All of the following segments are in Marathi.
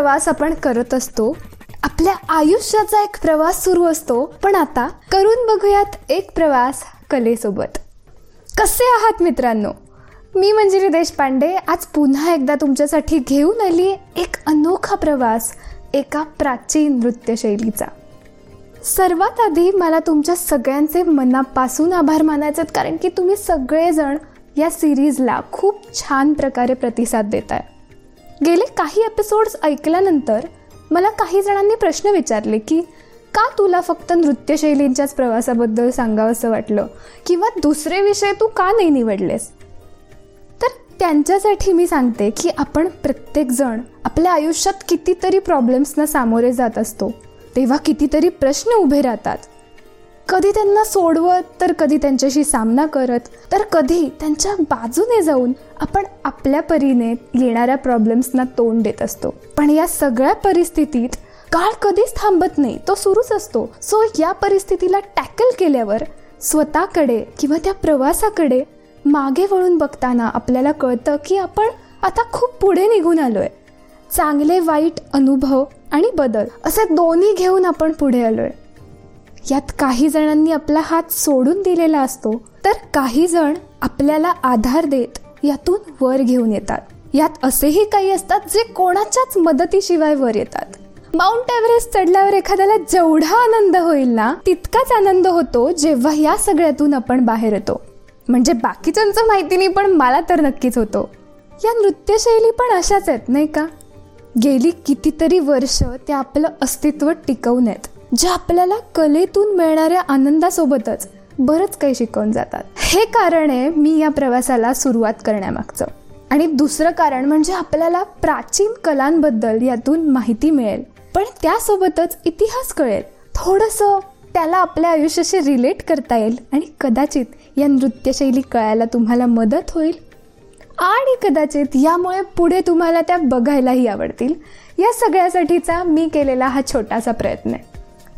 प्रवास आपण करत असतो. आपल्या आयुष्याचा एक प्रवास सुरू असतो. पण आता करून बघूयात एक प्रवास कलेसोबत. कसे आहात मित्रांनो? मी मंजिरी देशपांडे. आज पुन्हा एकदा तुमच्यासाठी घेऊन आली एक अनोखा प्रवास एका प्राचीन नृत्यशैलीचा. सर्वात आधी मला तुमच्या सगळ्यांचे मनापासून आभार मानायचे आहेत कारण की तुम्ही सगळेजण या सिरीजला खूप छान प्रकारे प्रतिसाद देत आहे गेले काही एपिसोड्स ऐकल्यानंतर मला काही जणांनी प्रश्न विचारले की का तुला फक्त नृत्यशैलींच्याच प्रवासाबद्दल सांगावंसं वाटलं? किंवा दुसरे विषय तू का नाही निवडलेस? तर त्यांच्यासाठी मी सांगते की आपण प्रत्येकजण आपल्या आयुष्यात कितीतरी प्रॉब्लेम्सना सामोरे जात असतो. तेव्हा कितीतरी प्रश्न उभे राहतात. कधी त्यांना सोडवत तर कधी त्यांच्याशी सामना करत तर कधी त्यांच्या बाजूने जाऊन आपण आपल्या परीने येणाऱ्या प्रॉब्लेम्सना तोंड देत असतो. पण या सगळ्या परिस्थितीत काळ कधीच थांबत नाही तो सुरूच असतो. सो या परिस्थितीला टॅकल केल्यावर स्वतःकडे किंवा त्या प्रवासाकडे मागे वळून बघताना आपल्याला कळतं की आपण आता खूप पुढे निघून आलोय. चांगले वाईट अनुभव आणि बदल असे दोन्ही घेऊन आपण पुढे आलोय. यात काही जणांनी आपला हात सोडून दिलेला असतो तर काही जण आपल्याला आधार देत यातून वर घेऊन येतात. यात असेही काही असतात जे कोणाच्याच मदतीशिवाय वर येतात. माउंट एव्हरेस्ट चढल्यावर एखाद्याला जेवढा आनंद होईल ना तितकाच आनंद होतो जेव्हा या सगळ्यातून आपण बाहेर येतो. म्हणजे बाकीच्यांचं माहिती नाही पण मला तर नक्कीच होतो. या नृत्यशैली पण अशाच आहेत नाही का? गेली कितीतरी वर्ष त्या आपलं अस्तित्व टिकवून आहेत. ज्या आपल्याला कलेतून मिळणाऱ्या आनंदासोबतच बरंच काही शिकवून जातात. हे कारण आहे मी या प्रवासाला सुरुवात करण्यामागचं. आणि दुसरं कारण म्हणजे आपल्याला प्राचीन कलांबद्दल यातून माहिती मिळेल. पण त्यासोबतच इतिहास कळेल. थोडंसं त्याला आपल्या आयुष्याशी रिलेट करता येईल आणि कदाचित या नृत्यशैली कळायला तुम्हाला मदत होईल. आणि कदाचित यामुळे पुढे तुम्हाला त्या बघायलाही आवडतील. या सगळ्यासाठीचा मी केलेला हा छोटासा प्रयत्न आहे.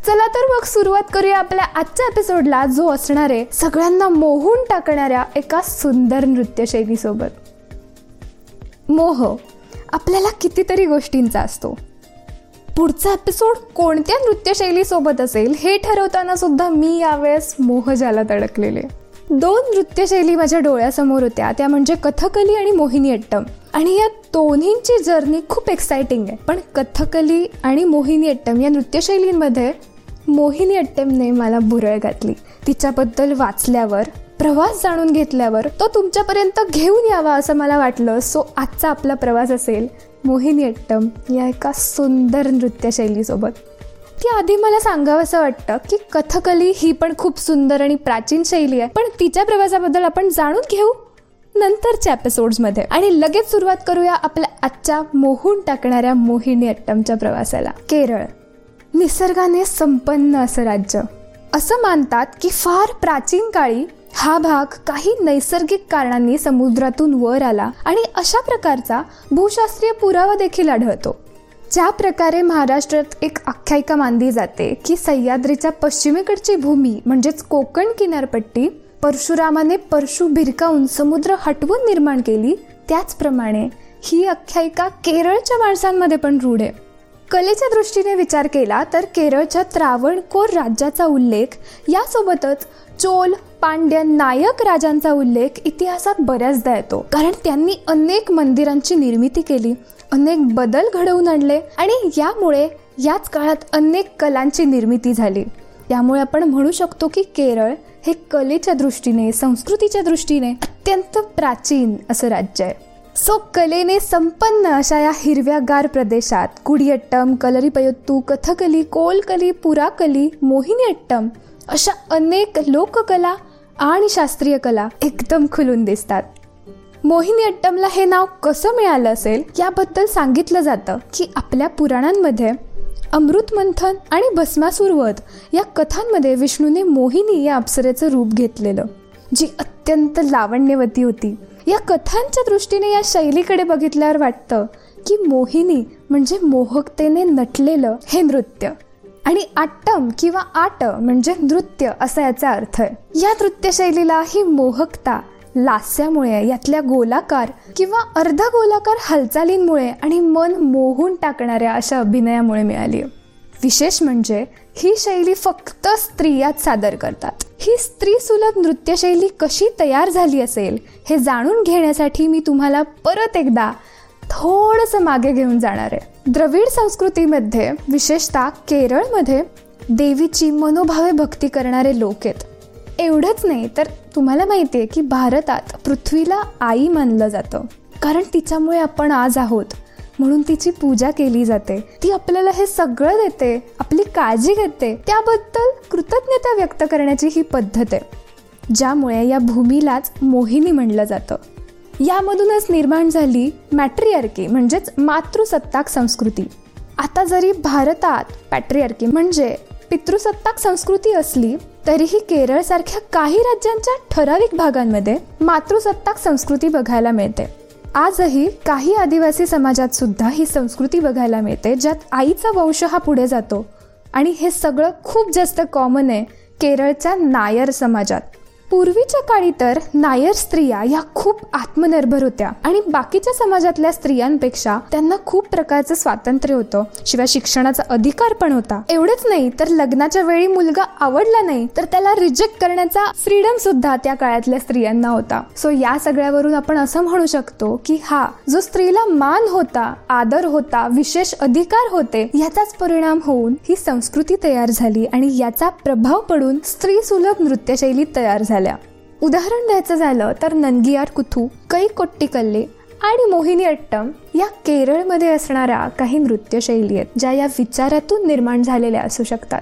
चला तर मग सुरुवात करूया आपल्या आजच्या एपिसोडला जो असणार आहे सगळ्यांना मोहून टाकणाऱ्या एका सुंदर नृत्यशैलीसोबत. मोह आपल्याला कितीतरी गोष्टींचा असतो. पुढचा एपिसोड कोणत्या नृत्यशैलीसोबत असेल हे ठरवताना सुद्धा मी यावेळेस मोहजालात अडकलेले दोन नृत्यशैली माझ्या डोळ्यासमोर होत्या त्या म्हणजे कथकली आणि मोहिनी अट्टम. आणि या दोन्हींची जर्नी खूप एक्सायटिंग आहे. पण कथकली आणि मोहिनी अट्टम या नृत्यशैलींमध्ये मोहिनी अट्टेमने मला बुरळ घातली. तिच्याबद्दल वाचल्यावर प्रवास जाणून घेतल्यावर तो तुमच्यापर्यंत घेऊन यावा असं मला वाटलं. सो आजचा आपला प्रवास असेल मोहिनी अट्टम या एका सुंदर नृत्यशैलीसोबत. ती आधी मला सांगावं असं वाटतं की कथकली ही पण खूप सुंदर आणि प्राचीन शैली आहे. पण तिच्या प्रवासाबद्दल आपण जाणून घेऊ नंतरच्या एपिसोड्समध्ये आणि लगेच सुरुवात करूया आपल्या आजच्या मोहून टाकणाऱ्या मोहिनी अट्टमच्या प्रवासाला. केरळ. निसर्गाने संपन्न असं राज्य. असं मानतात की फार प्राचीन काळी हा भाग काही नैसर्गिक कारणांनी समुद्रातून वर आला आणि अशा प्रकारचा भूशास्त्रीय पुरावा देखील आढळतो. ज्या प्रकारे महाराष्ट्रात एक आख्यायिका मानली जाते की सह्याद्रीच्या पश्चिमेकडची भूमी म्हणजेच कोकण किनारपट्टी परशुरामाने परशु भिरकावून समुद्र हटवून निर्माण केली त्याचप्रमाणे ही आख्यायिका केरळच्या माणसांमध्ये पण रूढ आहे. कलेच्या दृष्टीने विचार केला तर केरळच्या त्रावणकोर राज्याचा उल्लेख यासोबतच चोल पांड्य नायक राजांचा उल्लेख इतिहासात बऱ्याचदा येतो. कारण त्यांनी अनेक मंदिरांची निर्मिती केली अनेक बदल घडवून आणले आणि यामुळे याच काळात अनेक कलांची निर्मिती झाली. त्यामुळे आपण म्हणू शकतो की केरळ हे कलेच्या दृष्टीने संस्कृतीच्या दृष्टीने अत्यंत प्राचीन असं राज्य आहे. सो कलेने संपन्न अशा या हिरव्यागार प्रदेशात कुडियट्टम कलरीपयत्तू कथकली कोलकली पुराकली मोहिनीअट्टम अशा अनेक लोककला आणि शास्त्रीय कला एकदम खुलून दिसतात. मोहिनीअट्टमला हे नाव कसं मिळालं असेल याबद्दल सांगितलं जातं की आपल्या पुराणांमध्ये अमृतमंथन आणि भस्मासूर वध या कथांमध्ये विष्णूने मोहिनी या अप्सरेचं रूप घेतलेलं जी अत्यंत लावण्यवती होती. या कथांच्या दृष्टीने या शैलीकडे बघितल्यावर वाटतं की मोहिनी म्हणजे मोहकतेने नटलेलं हे नृत्य. आणि आट्टम किंवा आट म्हणजे नृत्य असा याचा अर्थ आहे. या नृत्यशैलीला ही मोहकता लास्यामुळे यातल्या गोलाकार किंवा अर्धा गोलाकार हालचालींमुळे आणि मन मोहून टाकणाऱ्या अशा अभिनयामुळे मिळाली विशेष म्हणजे ही शैली फक्त स्त्रियाच सादर करतात. ही स्त्री सुलभ नृत्यशैली कशी तयार झाली असेल हे जाणून घेण्यासाठी मी तुम्हाला परत एकदा थोडंसं मागे घेऊन जाणार आहे. द्रविड संस्कृतीमध्ये विशेषतः केरळमध्ये देवीची मनोभावे भक्ती करणारे लोक आहेत. एवढंच नाही तर तुम्हाला माहिती आहे की भारतात पृथ्वीला आई मानलं जातं. कारण तिच्यामुळे आपण आज आहोत. म्हणून तिची पूजा केली जाते. ती आपल्याला हे सगळं देते आपली काळजी घेते. त्याबद्दल कृतज्ञता व्यक्त करण्याची ही पद्धत आहे ज्यामुळे या भूमीलाच मोहिनी म्हणलं जातं. यामधूनच निर्माण झाली मॅट्रियार्की म्हणजेच मातृसत्ताक संस्कृती. आता जरी भारतात पॅट्रियार्की म्हणजे पितृसत्ताक संस्कृती असली तरीही केरळसारख्या काही राज्यांच्या ठराविक भागांमध्ये मातृसत्ताक संस्कृती बघायला मिळते. आजही काही आदिवासी समाजात सुद्धा ही संस्कृती बघायला मिळते ज्यात आईचा वंश हा पुढे जातो. आणि हे सगळं खूप जास्त कॉमन आहे केरळच्या नायर समाजात. पूर्वीच्या काळी तर नायर स्त्रिया या खूप आत्मनिर्भर होत्या. आणि बाकीच्या समाजातल्या स्त्रियांपेक्षा त्यांना खूप प्रकारचं स्वातंत्र्य होतं. शिवाय शिक्षणाचा अधिकार पण होता. एवढंच नाही तर लग्नाच्या वेळी मुलगा आवडला नाही तर त्याला रिजेक्ट करण्याचा फ्रीडम सुद्धा त्या काळातल्या स्त्रियांना होता. सो या सगळ्यावरून आपण असं म्हणू शकतो की हा जो स्त्रीला मान होता आदर होता विशेष अधिकार होते याचाच परिणाम होऊन ही संस्कृती तयार झाली आणि याचा प्रभाव पडून स्त्री सुलभ नृत्यशैली तयार झाली आल्या. उदाहरण द्यायचं झालं तर नंदियार कुथू कै कोट्टीकल्ले आणि मोहिनी अट्टम या केरळमध्ये असणाऱ्या काही नृत्यशैली आहेत ज्या या विचारातून निर्माण झालेल्या असू शकतात.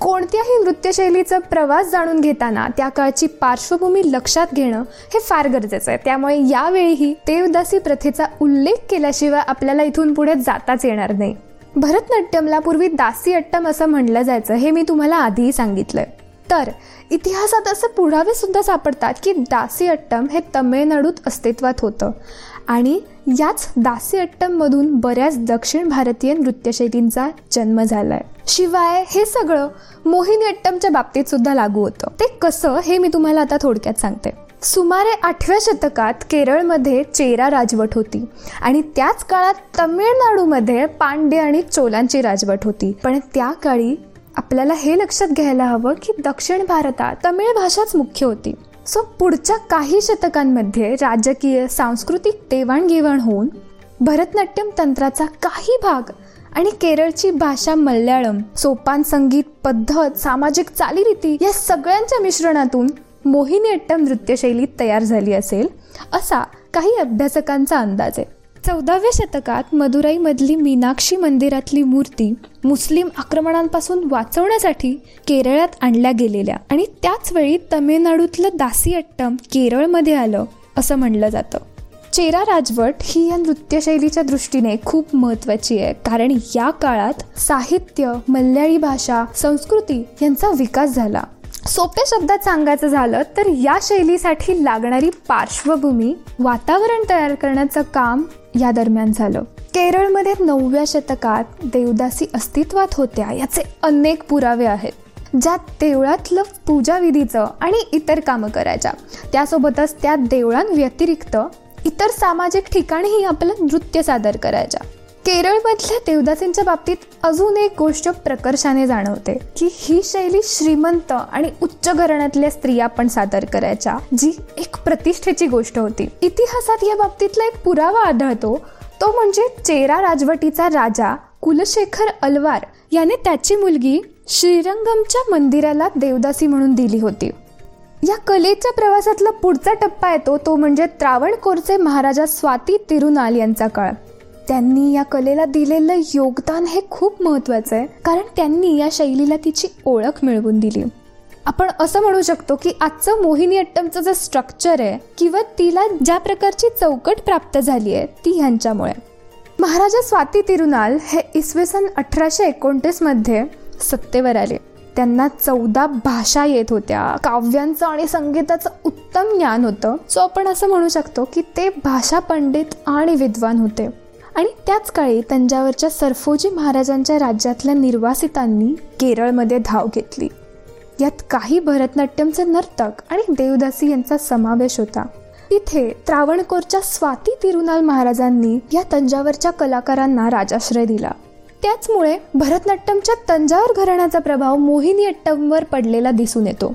कोणत्याही नृत्यशैलीचा प्रवास जाणून घेताना त्या काळची पार्श्वभूमी लक्षात घेणं हे फार गरजेचं आहे. त्यामुळे यावेळीही देवदासी प्रथेचा उल्लेख केल्याशिवाय आपल्याला इथून पुढे जाताच येणार नाही. भरतनाट्यमला पूर्वी दासी अट्टम असं म्हणलं जायचं हे मी तुम्हाला आधीही सांगितलंय. तर इतिहासात असे पुरावे सुद्धा सापडतात की दासी अट्टम हे तमिळनाडूत अस्तित्वात होतं. आणि याच दासी अट्टममधून बऱ्याच दक्षिण भारतीय नृत्यशैलींचा जन्म झालाय. शिवाय हे सगळं मोहिनी अट्टमच्या बाबतीत सुद्धा लागू होतं. ते कसं हे मी तुम्हाला आता थोडक्यात सांगते. सुमारे आठव्या शतकात केरळमध्ये चेरा राजवट होती आणि त्याच काळात तमिळनाडूमध्ये पांडे आणि चोलांची राजवट होती. पण त्या काळी आपल्याला हे लक्षात घ्यायला हवं की दक्षिण भारतात तमिळ भाषाच मुख्य होती. सो पुढच्या काही शतकांमध्ये राजकीय सांस्कृतिक देवाणघेवाण होऊन भरतनाट्यम तंत्राचा काही भाग आणि केरळची भाषा मल्याळम सोपान संगीत पद्धत सामाजिक चालीरीती या सगळ्यांच्या मिश्रणातून मोहिनीअट्टम नृत्यशैली तयार झाली असेल असा काही अभ्यासकांचा अंदाज आहे. चौदाव्या शतकात मदुराईमधली मीनाक्षी मंदिरातली मूर्ती मुस्लिम आक्रमणांपासून वाचवण्यासाठी केरळात आणल्या गेलेल्या आणि त्याच वेळी तमिळनाडूतलं दासी अट्टम केरळमध्ये आलं असं म्हणलं जातं. चेरा राजवट ही या नृत्यशैलीच्या दृष्टीने खूप महत्वाची आहे कारण या काळात साहित्य मल्याळी भाषा संस्कृती यांचा विकास झाला. सोप्या शब्दात सांगायचं झालं तर या शैलीसाठी लागणारी पार्श्वभूमी वातावरण तयार करण्याचं काम या दरम्यान झालं. केरळमध्ये नवव्या शतकात देवदासी अस्तित्वात होत्या याचे अनेक पुरावे आहेत. ज्या देवळातलं पूजाविधीचं आणि इतर कामं करायच्या. त्यासोबतच त्या देवळांव्यतिरिक्त इतर सामाजिक ठिकाणीही आपलं नृत्य सादर करायच्या. केरळमधल्या देवदासींच्या बाबतीत अजून एक गोष्ट प्रकर्षाने जाणवते की ही शैली श्रीमंत आणि उच्च घराण्यातल्या स्त्रिया पण सादर करायच्या जी एक प्रतिष्ठेची गोष्ट होती. इतिहासात या बाबतीतला एक पुरावा आढळतो तो म्हणजे चेरा राजवटीचा राजा कुलशेखर अलवार याने त्याची मुलगी श्रीरंगमच्या मंदिराला देवदासी म्हणून दिली होती. या कलेच्या प्रवासातला पुढचा टप्पा येतो तो म्हणजे त्रावणकोरचे महाराजा स्वाती तिरुनाल यांचा काळ. त्यांनी या कलेला दिलेलं योगदान हे खूप महत्त्वाचं आहे. कारण त्यांनी या शैलीला तिची ओळख मिळवून दिली. आपण असं म्हणू शकतो की आजचं मोहिनी अट्टमचं जे स्ट्रक्चर आहे किंवा तिला ज्या प्रकारची चौकट प्राप्त झाली आहे ती ह्यांच्यामुळे. महाराजा स्वाती तिरुनाल हे इसवी सन अठराशे एकोणतीसमध्ये सत्तेवर आले. त्यांना चौदा भाषा येत होत्या. काव्यांचं आणि संगीताचं उत्तम ज्ञान होतं. सो आपण असं म्हणू शकतो की ते भाषा पंडित आणि विद्वान होते. आणि त्याच काळी तंजावरच्या सरफोजी महाराजांच्या राज्यातल्या निर्वासितांनी केरळमध्ये धाव घेतली. यात काही भरतनाट्यमचे नर्तक आणि देवदासी यांचा समावेश होता. तिथे त्रावणकोरच्या स्वाती तिरुनाल महाराजांनी या तंजावरच्या कलाकारांना राजाश्रय दिला. त्याचमुळे भरतनाट्यमच्या तंजावर घराण्याचा प्रभाव मोहिनी अट्टमवर पडलेला दिसून येतो.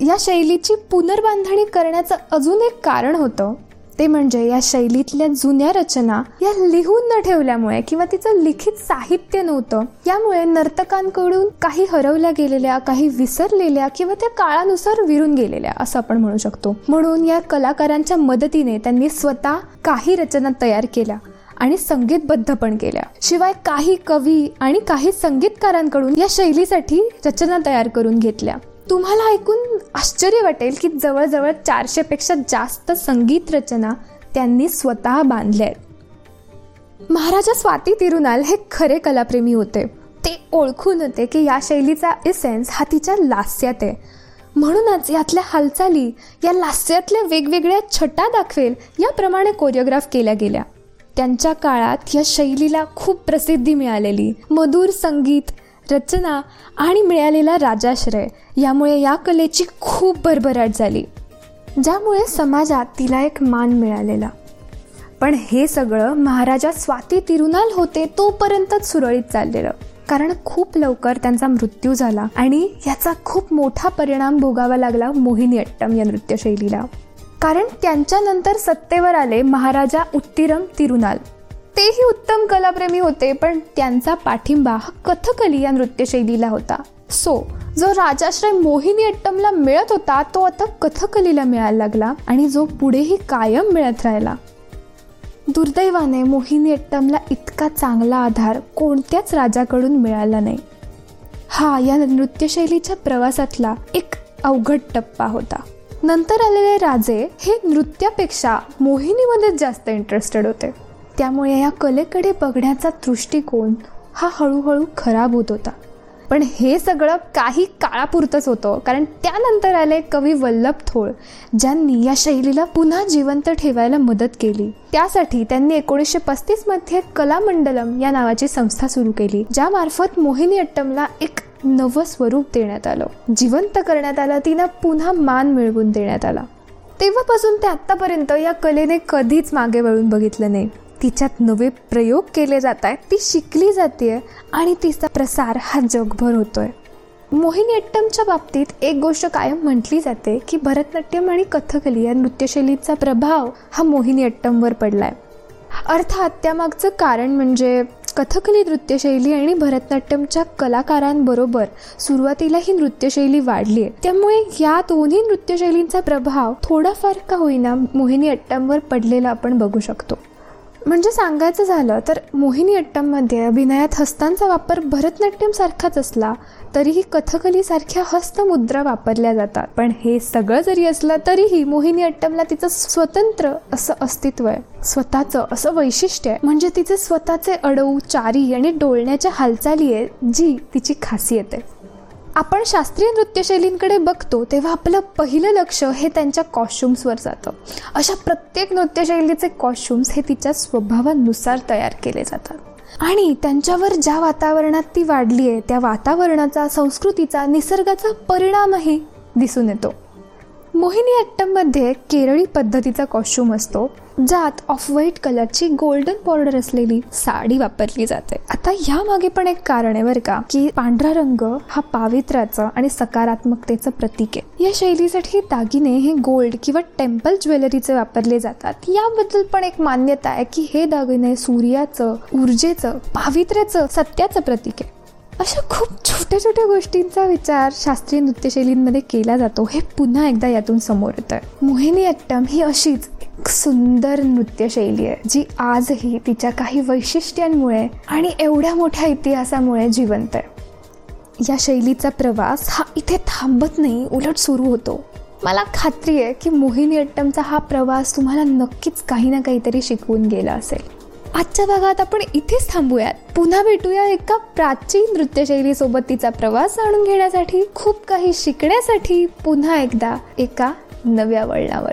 या शैलीची पुनर्बांधणी करण्याचं अजून एक कारण होतं ते म्हणजे या शैलीतल्या जुन्या रचना या लिहून न ठेवल्यामुळे किंवा तिचं लिखित साहित्य नव्हतं यामुळे नर्तकांकडून काही हरवल्या गेलेल्या काही विसरलेल्या किंवा त्या काळानुसार विरून गेलेल्या असं आपण म्हणू शकतो. म्हणून या कलाकारांच्या मदतीने त्यांनी स्वतः काही रचना तयार केल्या आणि संगीतबद्ध पण केल्या. शिवाय काही कवी आणि काही संगीतकारांकडून या शैलीसाठी रचना तयार करून घेतल्या. तुम्हाला ऐकून आश्चर्य वाटेल की जवळजवळ चारशेपेक्षा जास्त संगीत रचना त्यांनी स्वतः बांधल्या आहेत महाराजा स्वाती तिरुनाल हे खरे कलाप्रेमी होते. ते ओळखून होते की या शैलीचा इसेन्स हा तिच्या लास्यात आहे. म्हणूनच यातल्या हालचाली या लास्यातल्या वेगवेगळ्या छटा दाखवेल याप्रमाणे कोरिओग्राफ केल्या गेल्या. त्यांच्या काळात या शैलीला खूप प्रसिद्धी मिळालेली. मधुर संगीत रचना आणि मिळालेला राजाश्रय यामुळे या कलेची खूप भरभराट झाली ज्यामुळे समाजात तिला एक मान मिळालेला. पण हे सगळं महाराजा स्वाती तिरुनाल होते तोपर्यंतच सुरळीत चाललेलं कारण खूप लवकर त्यांचा मृत्यू झाला आणि याचा खूप मोठा परिणाम भोगावा लागला मोहिनी अट्टम या नृत्यशैलीला. कारण त्यांच्यानंतर सत्तेवर आले महाराजा उत्तिरम तिरुनाल. तेही उत्तम कलाप्रेमी होते पण त्यांचा पाठिंबा हा कथकली या नृत्यशैलीला होता. सो जो राजाश्रय मोहिनी अट्टमला मिळत होता तो आता कथकलीला मिळायला लागला आणि जो पुढेही कायम मिळत राहिला. दुर्दैवाने मोहिनी अट्टमला इतका चांगला आधार कोणत्याच राजाकडून मिळाला नाही. हा या नृत्यशैलीच्या प्रवासातला एक अवघड टप्पा होता. नंतर आलेले राजे हे नृत्यापेक्षा मोहिनीमध्येच जास्त इंटरेस्टेड होते. त्यामुळे या कलेकडे बघण्याचा दृष्टिकोन हा हळूहळू खराब होत होता. पण हे सगळं काही काळापुरतंच होतं. कारण त्यानंतर आले कवी वल्लभ थोळ ज्यांनी या शैलीला पुन्हा जिवंत ठेवायला मदत केली. त्यासाठी त्यांनी एकोणीसशे पस्तीसमध्ये कलामंडलम या नावाची संस्था सुरू केली ज्यामार्फत मोहिनी अट्टमला एक नवं स्वरूप देण्यात आलं. जिवंत करण्यात आलं तिला पुन्हा मान मिळवून देण्यात आला. तेव्हापासून ते आत्तापर्यंत या कलेने कधीच मागे वळून बघितलं नाही. तिच्यात नवे प्रयोग केले जात आहेत. ती शिकली जाते आणि तिचा प्रसार हा जगभर होतो आहे मोहिनीअट्टमच्या बाबतीत एक गोष्ट कायम म्हटली जाते की भरतनाट्यम आणि कथकली या नृत्यशैलीचा प्रभाव हा मोहिनीअट्टमवर पडला आहे अर्थात त्यामागचं कारण म्हणजे कथकली नृत्यशैली आणि भरतनाट्यमच्या कलाकारांबरोबर सुरुवातीला ही नृत्यशैली वाढली आहे त्यामुळे या दोन्ही नृत्यशैलींचा प्रभाव थोडाफार का होईना मोहिनी अट्टमवर पडलेला आपण बघू शकतो. म्हणजे सांगायचं झालं तर मोहिनीअट्टममध्ये अभिनयात हस्तांचा वापर भरतनाट्यमसारखाच असला तरीही कथकलीसारख्या हस्तमुद्रा वापरल्या जातात. पण हे सगळं जरी असलं तरीही मोहिनीअट्टमला तिचं स्वतंत्र असं अस्तित्व आहे. स्वतःचं असं वैशिष्ट्य आहे. म्हणजे तिचे स्वतःचे अडऊ चारी आणि डोळण्याच्या हालचाली आहे जी तिची खासियत आहे. आपण शास्त्रीय नृत्यशैलींकडे बघतो तेव्हा आपलं पहिलं लक्ष हे त्यांच्या कॉस्ट्युम्सवर जातं. अशा प्रत्येक नृत्यशैलीचे कॉस्ट्युम्स हे तिच्या स्वभावानुसार तयार केले जातात. आणि त्यांच्यावर ज्या वातावरणात ती वाढली आहे त्या वातावरणाचा संस्कृतीचा निसर्गाचा परिणामही दिसून येतो. मोहिनी अट्टममध्ये केरळी पद्धतीचा कॉस्ट्युम असतो. ज्यात ऑफ व्हाईट कलरची गोल्डन बॉर्डर असलेली साडी वापरली जाते. आता यामागे पण एक कारण आहे बरं का की पांढरा रंग हा पावित्र्याचं आणि सकारात्मकतेचं प्रतीक आहे. या शैलीसाठी दागिने हे गोल्ड किंवा टेम्पल ज्वेलरीचे वापरले जातात. याबद्दल पण एक मान्यता आहे की हे दागिने सूर्याचं ऊर्जेचं पावित्र्याचं सत्याचं प्रतीक आहे. अशा खूप छोट्या छोट्या गोष्टींचा विचार शास्त्रीय नृत्यशैलींमध्ये केला जातो हे पुन्हा एकदा यातून समोर येतं. आहे मोहिनी अट्टम ही अशीच एक सुंदर नृत्यशैली आहे जी आजही तिच्या काही वैशिष्ट्यांमुळे आणि एवढ्या मोठ्या इतिहासामुळे जिवंत आहे. या शैलीचा प्रवास हा इथे थांबत नाही उलट सुरू होतो. मला खात्री आहे की मोहिनी अट्टमचा हा प्रवास तुम्हाला नक्कीच काही ना काहीतरी शिकवून गेला असेल. आजच्या भागात आपण इथेच थांबूयात. पुन्हा भेटूया एका प्राचीन नृत्यशैलीसोबत तिचा प्रवास जाणून घेण्यासाठी खूप काही शिकण्यासाठी पुन्हा एकदा एका नव्या वळणावर.